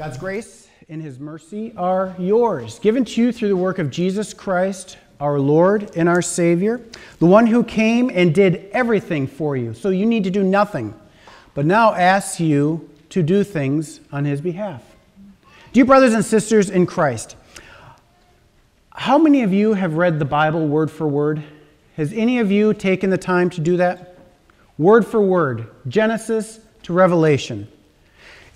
God's grace and his mercy are yours, given to you through the work of Jesus Christ, our Lord and our Savior, the one who came and did everything for you. So you need to do nothing, but now asks you to do things on his behalf. Dear brothers and sisters in Christ, how many of you have read the Bible word for word? Has any of you taken the time to do that? Word for word, Genesis to Revelation.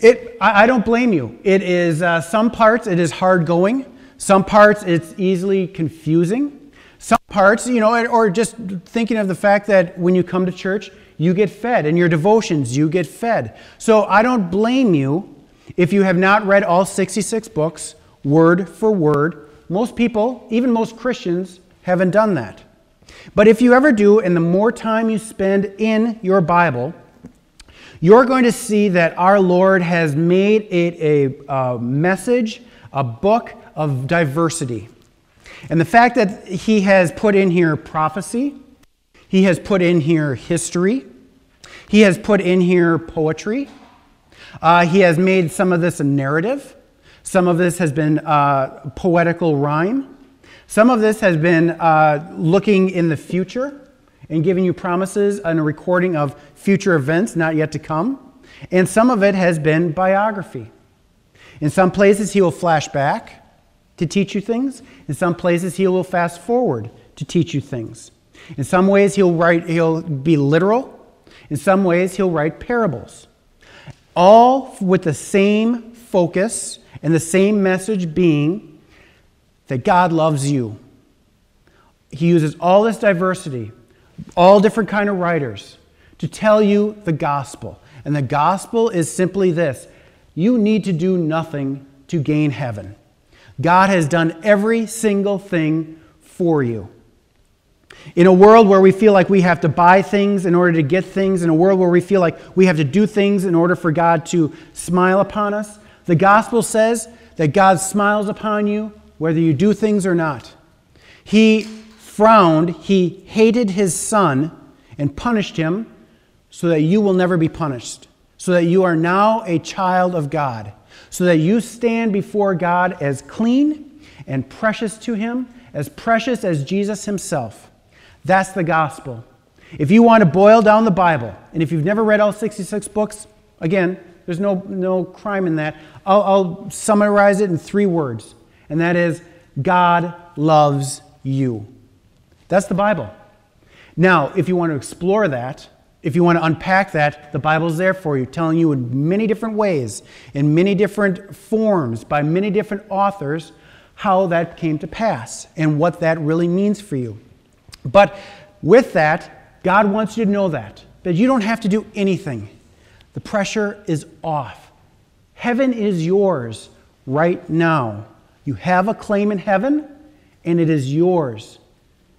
It, I, I don't blame you. It is, uh, some parts, it is hard going. Some parts, it's easily confusing. Some parts, you know, or just thinking of the fact that when you come to church, you get fed. and your devotions, you get fed. So I don't blame you if you have not read all 66 books, word for word. Most people, even most Christians, haven't done that. But if you ever do, and the more time you spend in your Bible, you're going to see that our Lord has made it a, a message, a book of diversity. And the fact that He has put in here prophecy, He has put in here history, He has put in here poetry, uh, He has made some of this a narrative, some of this has been uh, poetical rhyme. Some of this has been uh, looking in the future and giving you promises and a recording of future events not yet to come. And some of it has been biography. In some places, he will flash back to teach you things. In some places, he will fast forward to teach you things. In some ways, he'll, write, he'll be literal. In some ways, he'll write parables. All with the same focus and the same message being that God loves you. He uses all this diversity, all different kind of writers to tell you the gospel. And the gospel is simply this. You need to do nothing to gain heaven. God has done every single thing for you. In a world where we feel like we have to buy things in order to get things, in a world where we feel like we have to do things in order for God to smile upon us, the gospel says that God smiles upon you whether you do things or not. He frowned, he hated his son and punished him so that you will never be punished, so that you are now a child of God, so that you stand before God as clean and precious to him, as precious as Jesus himself. That's the gospel. If you want to boil down the Bible, and if you've never read all 66 books, again, there's no, no crime in that. I'll, I'll summarize it in three words and that is God loves you. That's the Bible. Now, if you want to explore that, if you want to unpack that, the Bible's there for you, telling you in many different ways, in many different forms, by many different authors, how that came to pass and what that really means for you. But with that, God wants you to know that, that you don't have to do anything. The pressure is off. Heaven is yours right now. You have a claim in heaven, and it is yours.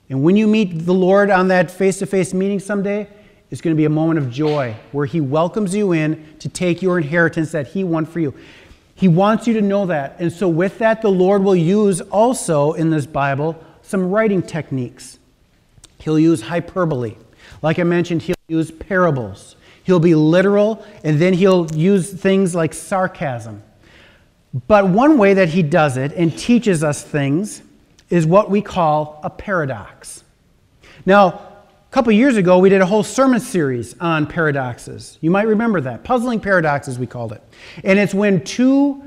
And when you meet the Lord on that face to face meeting someday, it's going to be a moment of joy where He welcomes you in to take your inheritance that He won for you. He wants you to know that. And so, with that, the Lord will use also in this Bible some writing techniques. He'll use hyperbole. Like I mentioned, he'll use parables. He'll be literal, and then he'll use things like sarcasm. But one way that he does it and teaches us things is what we call a paradox. Now, a couple years ago, we did a whole sermon series on paradoxes. You might remember that. Puzzling paradoxes, we called it. And it's when two,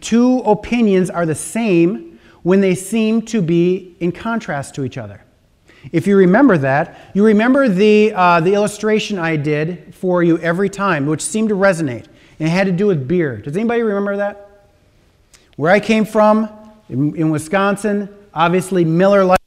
two opinions are the same when they seem to be in contrast to each other. If you remember that, you remember the, uh, the illustration I did for you every time, which seemed to resonate. And it had to do with beer. Does anybody remember that? Where I came from, in, in Wisconsin, obviously Miller Lite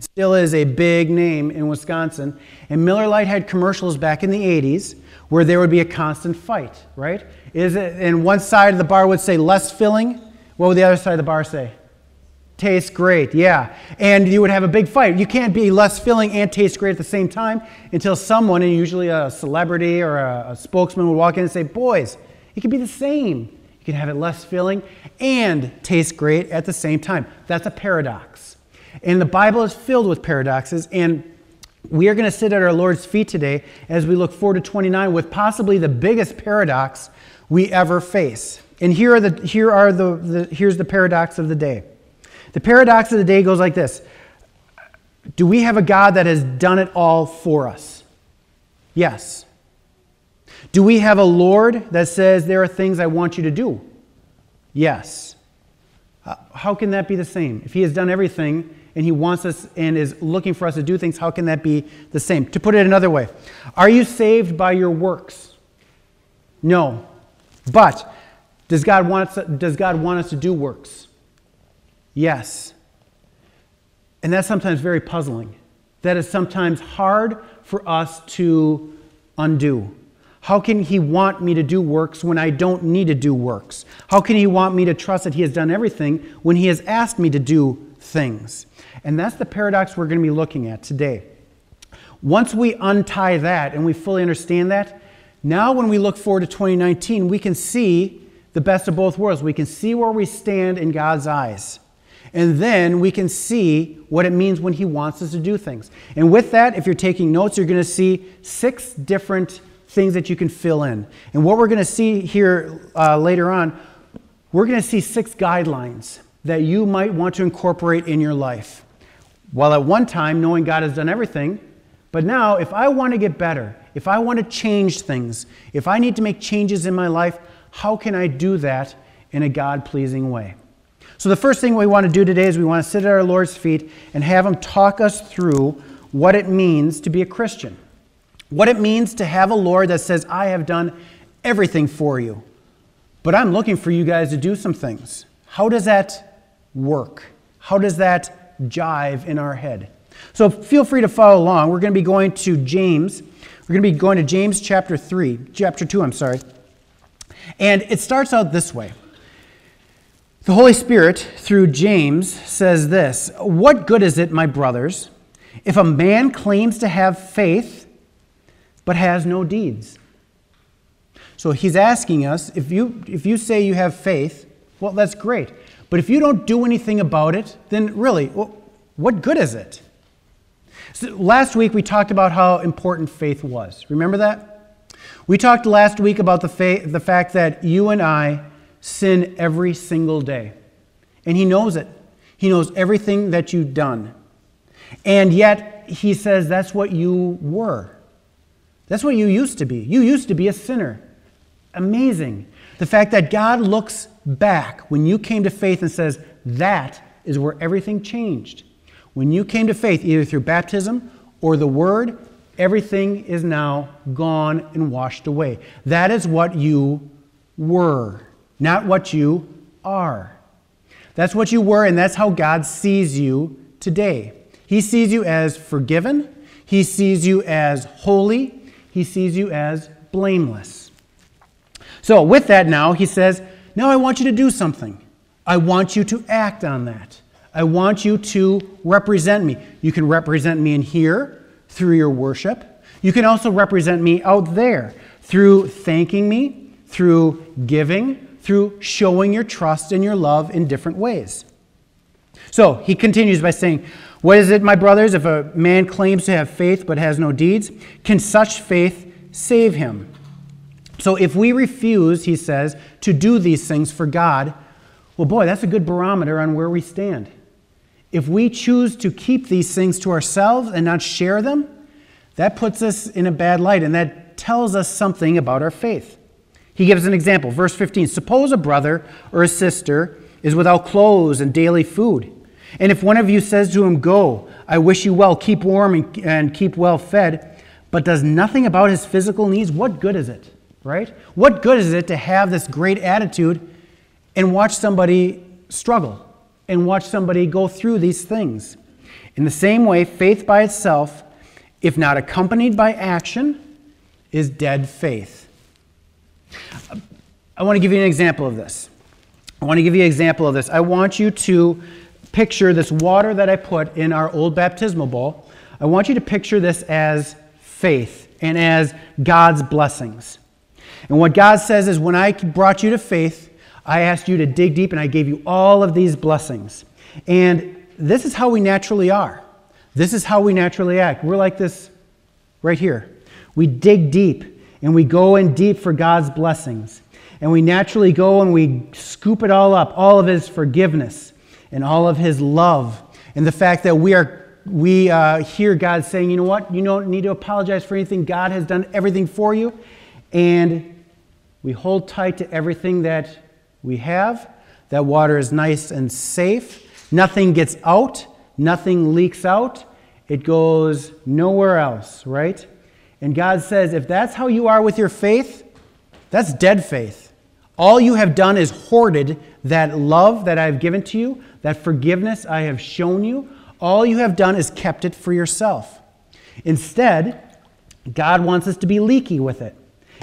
still is a big name in Wisconsin. And Miller Lite had commercials back in the 80s where there would be a constant fight, right? Is it, and one side of the bar would say less filling. What would the other side of the bar say? Tastes great, yeah. And you would have a big fight. You can't be less filling and taste great at the same time until someone, and usually a celebrity or a, a spokesman, would walk in and say, Boys, it can be the same. Can have it less filling and taste great at the same time. That's a paradox. And the Bible is filled with paradoxes. And we are going to sit at our Lord's feet today as we look forward to 29 with possibly the biggest paradox we ever face. And here are the, here are the, the here's the paradox of the day. The paradox of the day goes like this Do we have a God that has done it all for us? Yes. Do we have a Lord that says, There are things I want you to do? Yes. Uh, how can that be the same? If He has done everything and He wants us and is looking for us to do things, how can that be the same? To put it another way, are you saved by your works? No. But does God want us, does God want us to do works? Yes. And that's sometimes very puzzling. That is sometimes hard for us to undo. How can he want me to do works when I don't need to do works? How can he want me to trust that he has done everything when he has asked me to do things? And that's the paradox we're going to be looking at today. Once we untie that and we fully understand that, now when we look forward to 2019, we can see the best of both worlds. We can see where we stand in God's eyes. And then we can see what it means when He wants us to do things. And with that, if you're taking notes, you're going to see six different things that you can fill in. And what we're going to see here uh, later on, we're going to see six guidelines that you might want to incorporate in your life. While at one time, knowing God has done everything, but now, if I want to get better, if I want to change things, if I need to make changes in my life, how can I do that in a God pleasing way? So, the first thing we want to do today is we want to sit at our Lord's feet and have Him talk us through what it means to be a Christian. What it means to have a Lord that says, I have done everything for you, but I'm looking for you guys to do some things. How does that work? How does that jive in our head? So feel free to follow along. We're going to be going to James. We're going to be going to James chapter 3, chapter 2, I'm sorry. And it starts out this way. The Holy Spirit, through James, says this What good is it, my brothers, if a man claims to have faith but has no deeds. So he's asking us if you, if you say you have faith, well, that's great. But if you don't do anything about it, then really, well, what good is it? So last week we talked about how important faith was. Remember that? We talked last week about the, fa- the fact that you and I sin every single day. And He knows it. He knows everything that you've done. And yet, He says that's what you were. That's what you used to be. You used to be a sinner. Amazing. The fact that God looks back when you came to faith and says, that is where everything changed. When you came to faith, either through baptism or the Word, everything is now gone and washed away. That is what you were, not what you are. That's what you were, and that's how God sees you today. He sees you as forgiven, He sees you as holy, he sees you as blameless. So, with that, now he says, Now I want you to do something. I want you to act on that. I want you to represent me. You can represent me in here through your worship. You can also represent me out there through thanking me, through giving, through showing your trust and your love in different ways. So he continues by saying, what is it, my brothers, if a man claims to have faith but has no deeds? Can such faith save him? So if we refuse, he says, to do these things for God, well, boy, that's a good barometer on where we stand. If we choose to keep these things to ourselves and not share them, that puts us in a bad light and that tells us something about our faith. He gives an example. Verse 15 Suppose a brother or a sister is without clothes and daily food. And if one of you says to him, Go, I wish you well, keep warm and, and keep well fed, but does nothing about his physical needs, what good is it? Right? What good is it to have this great attitude and watch somebody struggle and watch somebody go through these things? In the same way, faith by itself, if not accompanied by action, is dead faith. I want to give you an example of this. I want to give you an example of this. I want you to picture this water that I put in our old baptismal bowl. I want you to picture this as faith and as God's blessings. And what God says is when I brought you to faith, I asked you to dig deep and I gave you all of these blessings. And this is how we naturally are. This is how we naturally act. We're like this right here. We dig deep and we go in deep for God's blessings. And we naturally go and we scoop it all up, all of His forgiveness and all of His love, and the fact that we are we uh, hear God saying, you know what, you don't need to apologize for anything. God has done everything for you, and we hold tight to everything that we have. That water is nice and safe. Nothing gets out. Nothing leaks out. It goes nowhere else, right? And God says, if that's how you are with your faith, that's dead faith. All you have done is hoarded that love that I have given to you, that forgiveness I have shown you. All you have done is kept it for yourself. Instead, God wants us to be leaky with it.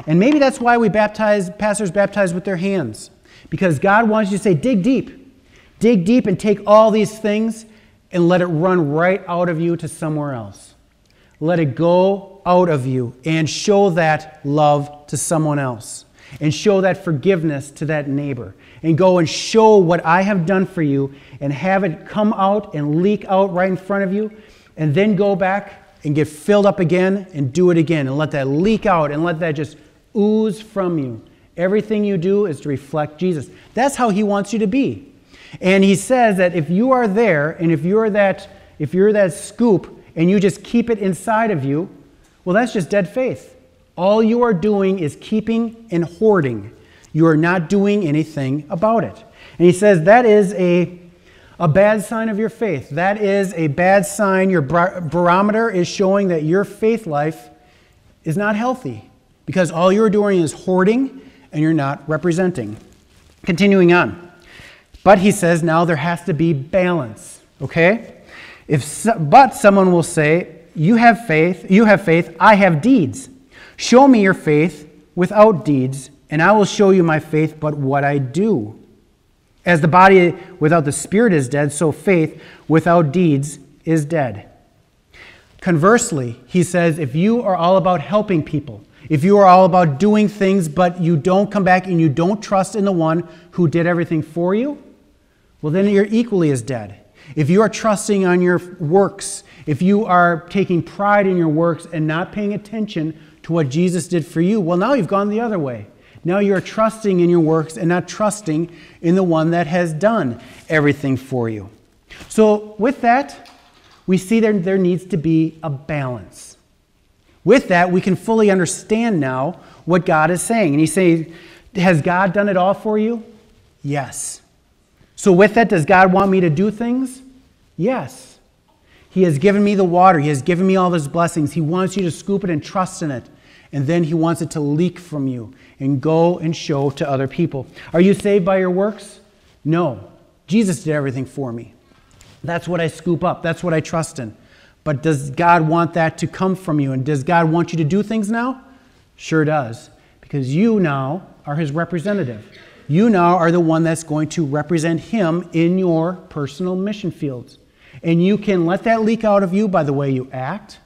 And maybe that's why we baptize, pastors baptize with their hands. Because God wants you to say, dig deep. Dig deep and take all these things and let it run right out of you to somewhere else. Let it go out of you and show that love to someone else and show that forgiveness to that neighbor and go and show what I have done for you and have it come out and leak out right in front of you and then go back and get filled up again and do it again and let that leak out and let that just ooze from you. Everything you do is to reflect Jesus. That's how he wants you to be. And he says that if you are there and if you're that if you're that scoop and you just keep it inside of you, well that's just dead faith. All you are doing is keeping and hoarding. You are not doing anything about it. And he says that is a, a bad sign of your faith. That is a bad sign. Your barometer is showing that your faith life is not healthy because all you're doing is hoarding and you're not representing. Continuing on. But he says now there has to be balance, okay? If so, but someone will say, "You have faith, you have faith, I have deeds." Show me your faith without deeds, and I will show you my faith, but what I do. As the body without the spirit is dead, so faith without deeds is dead. Conversely, he says, if you are all about helping people, if you are all about doing things, but you don't come back and you don't trust in the one who did everything for you, well, then you're equally as dead. If you are trusting on your works, if you are taking pride in your works and not paying attention to what Jesus did for you, well, now you've gone the other way. Now you're trusting in your works and not trusting in the one that has done everything for you. So, with that, we see that there needs to be a balance. With that, we can fully understand now what God is saying. And He's saying, Has God done it all for you? Yes. So, with that, does God want me to do things? Yes. He has given me the water. He has given me all his blessings. He wants you to scoop it and trust in it. And then he wants it to leak from you and go and show to other people. Are you saved by your works? No. Jesus did everything for me. That's what I scoop up. That's what I trust in. But does God want that to come from you? And does God want you to do things now? Sure does. Because you now are his representative. You now are the one that's going to represent him in your personal mission fields. And you can let that leak out of you by the way you act,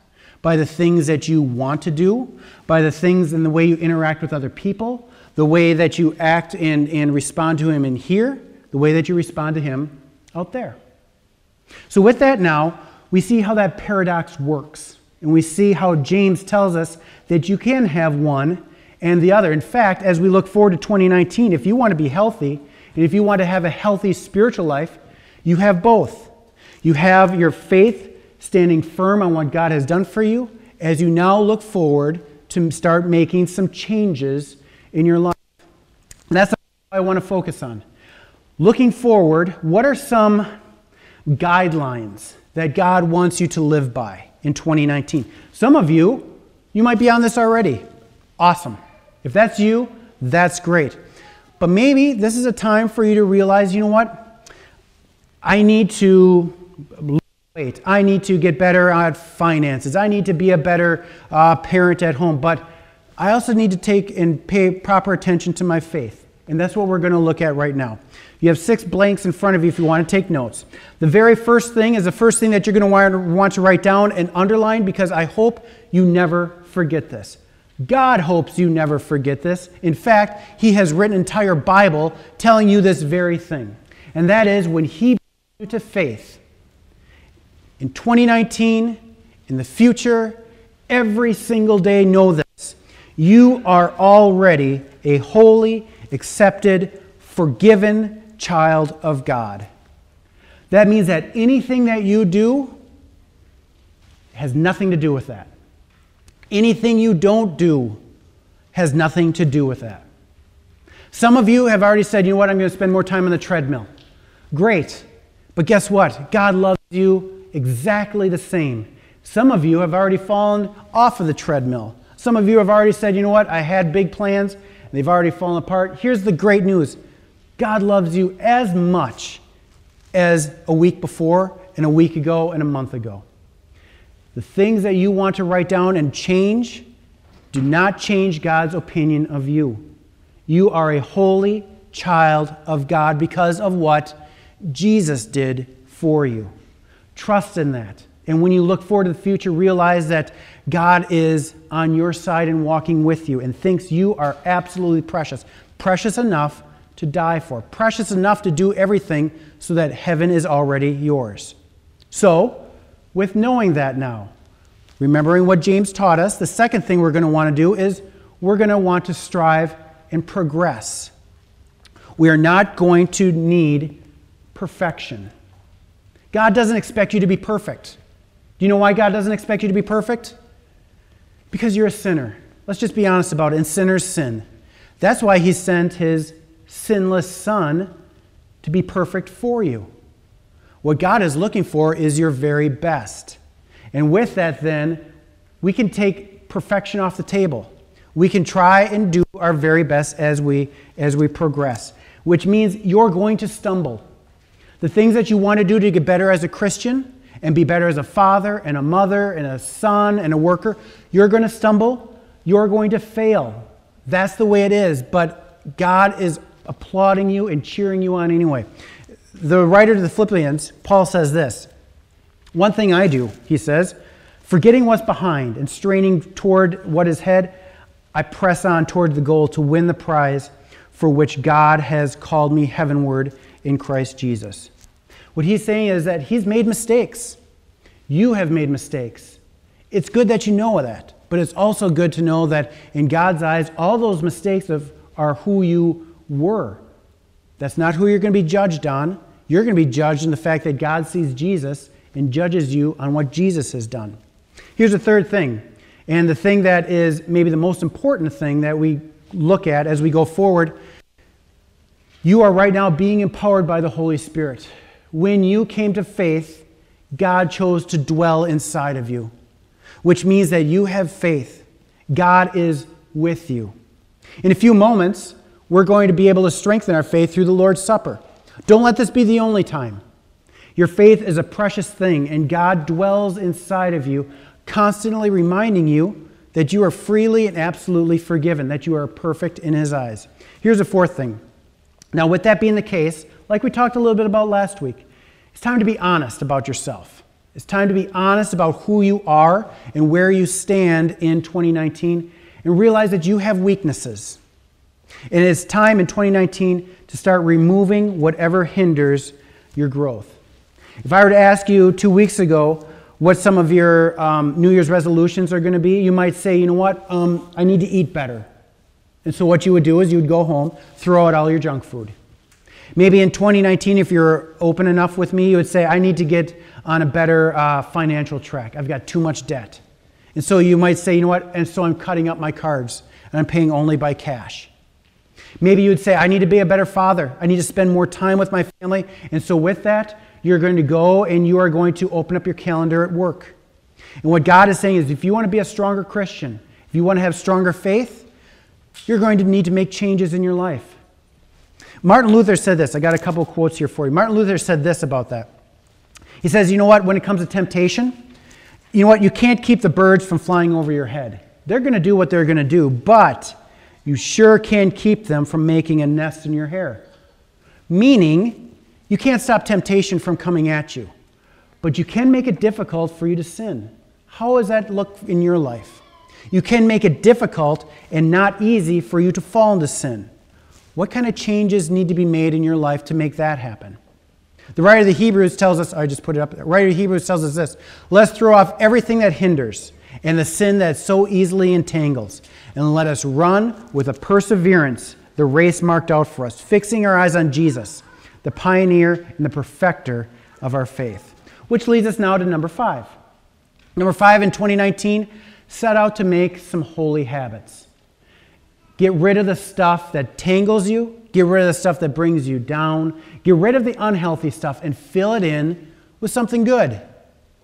by the things that you want to do, by the things and the way you interact with other people, the way that you act and, and respond to Him in here, the way that you respond to Him out there. So, with that now, we see how that paradox works. And we see how James tells us that you can have one and the other. In fact, as we look forward to 2019, if you want to be healthy and if you want to have a healthy spiritual life, you have both. You have your faith standing firm on what God has done for you as you now look forward to start making some changes in your life. And that's what I want to focus on. Looking forward, what are some guidelines that God wants you to live by in 2019? Some of you, you might be on this already. Awesome. If that's you, that's great. But maybe this is a time for you to realize, you know what? I need to Wait, I need to get better at finances. I need to be a better uh, parent at home. But I also need to take and pay proper attention to my faith. And that's what we're going to look at right now. You have six blanks in front of you if you want to take notes. The very first thing is the first thing that you're going to want to write down and underline because I hope you never forget this. God hopes you never forget this. In fact, He has written an entire Bible telling you this very thing. And that is when He brings you to faith, In 2019, in the future, every single day, know this. You are already a holy, accepted, forgiven child of God. That means that anything that you do has nothing to do with that. Anything you don't do has nothing to do with that. Some of you have already said, you know what, I'm going to spend more time on the treadmill. Great. But guess what? God loves you exactly the same. Some of you have already fallen off of the treadmill. Some of you have already said, you know what, I had big plans, and they've already fallen apart. Here's the great news God loves you as much as a week before, and a week ago, and a month ago. The things that you want to write down and change do not change God's opinion of you. You are a holy child of God because of what Jesus did for you. Trust in that. And when you look forward to the future, realize that God is on your side and walking with you and thinks you are absolutely precious. Precious enough to die for, precious enough to do everything so that heaven is already yours. So, with knowing that now, remembering what James taught us, the second thing we're going to want to do is we're going to want to strive and progress. We are not going to need perfection. God doesn't expect you to be perfect. Do you know why God doesn't expect you to be perfect? Because you're a sinner. Let's just be honest about it. And sinners sin. That's why He sent His sinless Son to be perfect for you. What God is looking for is your very best. And with that, then, we can take perfection off the table. We can try and do our very best as we, as we progress, which means you're going to stumble. The things that you want to do to get better as a Christian and be better as a father and a mother and a son and a worker, you're going to stumble. You're going to fail. That's the way it is. But God is applauding you and cheering you on anyway the writer to the Philippians, Paul says this One thing I do, he says, forgetting what's behind and straining toward what is ahead, I press on toward the goal to win the prize for which God has called me heavenward in Christ Jesus. What he's saying is that he's made mistakes. You have made mistakes. It's good that you know that, but it's also good to know that in God's eyes, all those mistakes of, are who you were. That's not who you're going to be judged on. You're going to be judged in the fact that God sees Jesus and judges you on what Jesus has done. Here's the third thing, and the thing that is maybe the most important thing that we look at as we go forward. You are right now being empowered by the Holy Spirit. When you came to faith, God chose to dwell inside of you, which means that you have faith. God is with you. In a few moments, we're going to be able to strengthen our faith through the Lord's Supper. Don't let this be the only time. Your faith is a precious thing, and God dwells inside of you, constantly reminding you that you are freely and absolutely forgiven, that you are perfect in His eyes. Here's a fourth thing. Now, with that being the case, like we talked a little bit about last week, it's time to be honest about yourself. It's time to be honest about who you are and where you stand in 2019 and realize that you have weaknesses. And it's time in 2019 to start removing whatever hinders your growth. If I were to ask you two weeks ago what some of your um, New Year's resolutions are going to be, you might say, you know what, um, I need to eat better. And so what you would do is you would go home, throw out all your junk food. Maybe in 2019, if you're open enough with me, you would say, I need to get on a better uh, financial track. I've got too much debt. And so you might say, you know what, and so I'm cutting up my cards and I'm paying only by cash. Maybe you would say, I need to be a better father. I need to spend more time with my family. And so, with that, you're going to go and you are going to open up your calendar at work. And what God is saying is, if you want to be a stronger Christian, if you want to have stronger faith, you're going to need to make changes in your life. Martin Luther said this. I got a couple quotes here for you. Martin Luther said this about that. He says, You know what? When it comes to temptation, you know what? You can't keep the birds from flying over your head. They're going to do what they're going to do, but you sure can keep them from making a nest in your hair. Meaning, you can't stop temptation from coming at you, but you can make it difficult for you to sin. How does that look in your life? You can make it difficult and not easy for you to fall into sin. What kind of changes need to be made in your life to make that happen? The writer of the Hebrews tells us, I just put it up, the writer of the Hebrews tells us this let's throw off everything that hinders and the sin that so easily entangles, and let us run with a perseverance the race marked out for us, fixing our eyes on Jesus, the pioneer and the perfecter of our faith. Which leads us now to number five. Number five in 2019, set out to make some holy habits. Get rid of the stuff that tangles you, get rid of the stuff that brings you down, get rid of the unhealthy stuff, and fill it in with something good.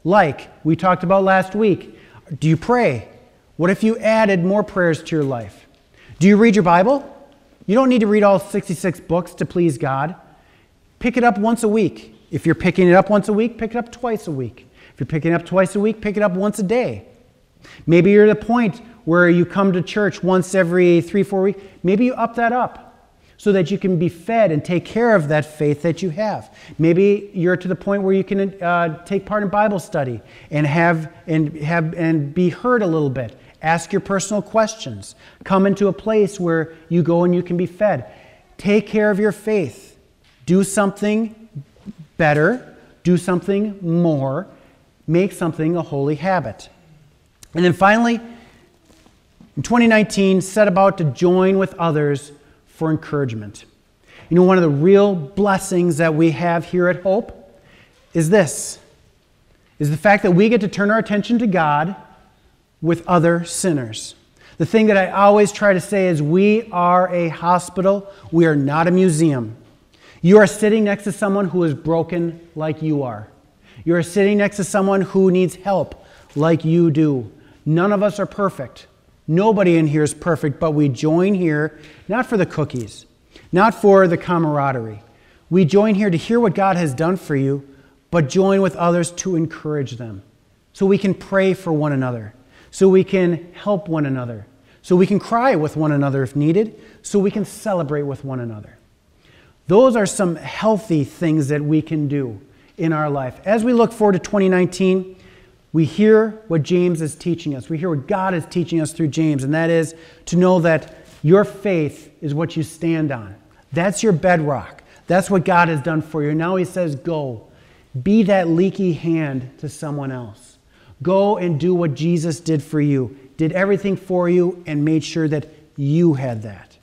Like we talked about last week. Do you pray? What if you added more prayers to your life? Do you read your Bible? You don't need to read all 66 books to please God. Pick it up once a week. If you're picking it up once a week, pick it up twice a week. If you're picking it up twice a week, pick it up once a day. Maybe you're at a point where you come to church once every three, four weeks. Maybe you up that up so that you can be fed and take care of that faith that you have. Maybe you're to the point where you can uh, take part in Bible study and have and have and be heard a little bit Ask your personal questions. Come into a place where you go and you can be fed. Take care of your faith. Do something better. Do something more. Make something a holy habit. And then finally, in 2019, set about to join with others for encouragement. You know, one of the real blessings that we have here at Hope is this is the fact that we get to turn our attention to God with other sinners. The thing that I always try to say is we are a hospital, we are not a museum. You are sitting next to someone who is broken like you are. You are sitting next to someone who needs help like you do. None of us are perfect. Nobody in here is perfect, but we join here not for the cookies, not for the camaraderie. We join here to hear what God has done for you, but join with others to encourage them so we can pray for one another so we can help one another, so we can cry with one another if needed, so we can celebrate with one another. Those are some healthy things that we can do in our life. As we look forward to 2019, we hear what James is teaching us. We hear what God is teaching us through James, and that is to know that your faith is what you stand on. That's your bedrock. That's what God has done for you. Now he says, go. Be that leaky hand to someone else. Go and do what Jesus did for you, did everything for you, and made sure that you had that.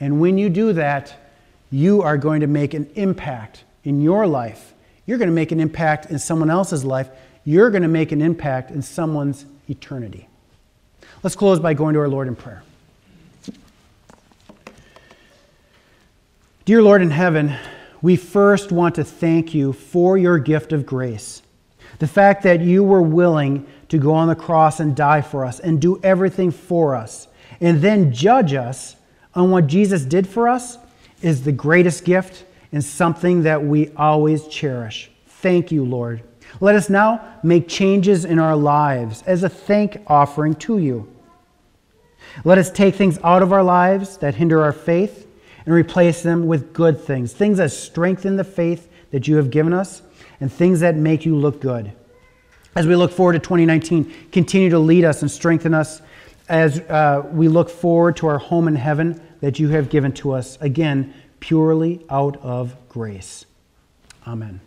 And when you do that, you are going to make an impact in your life. You're going to make an impact in someone else's life. You're going to make an impact in someone's eternity. Let's close by going to our Lord in prayer. Dear Lord in heaven, we first want to thank you for your gift of grace. The fact that you were willing to go on the cross and die for us and do everything for us and then judge us on what Jesus did for us is the greatest gift and something that we always cherish. Thank you, Lord. Let us now make changes in our lives as a thank offering to you. Let us take things out of our lives that hinder our faith and replace them with good things, things that strengthen the faith that you have given us and things that make you look good. As we look forward to 2019, continue to lead us and strengthen us as uh, we look forward to our home in heaven that you have given to us, again, purely out of grace. Amen.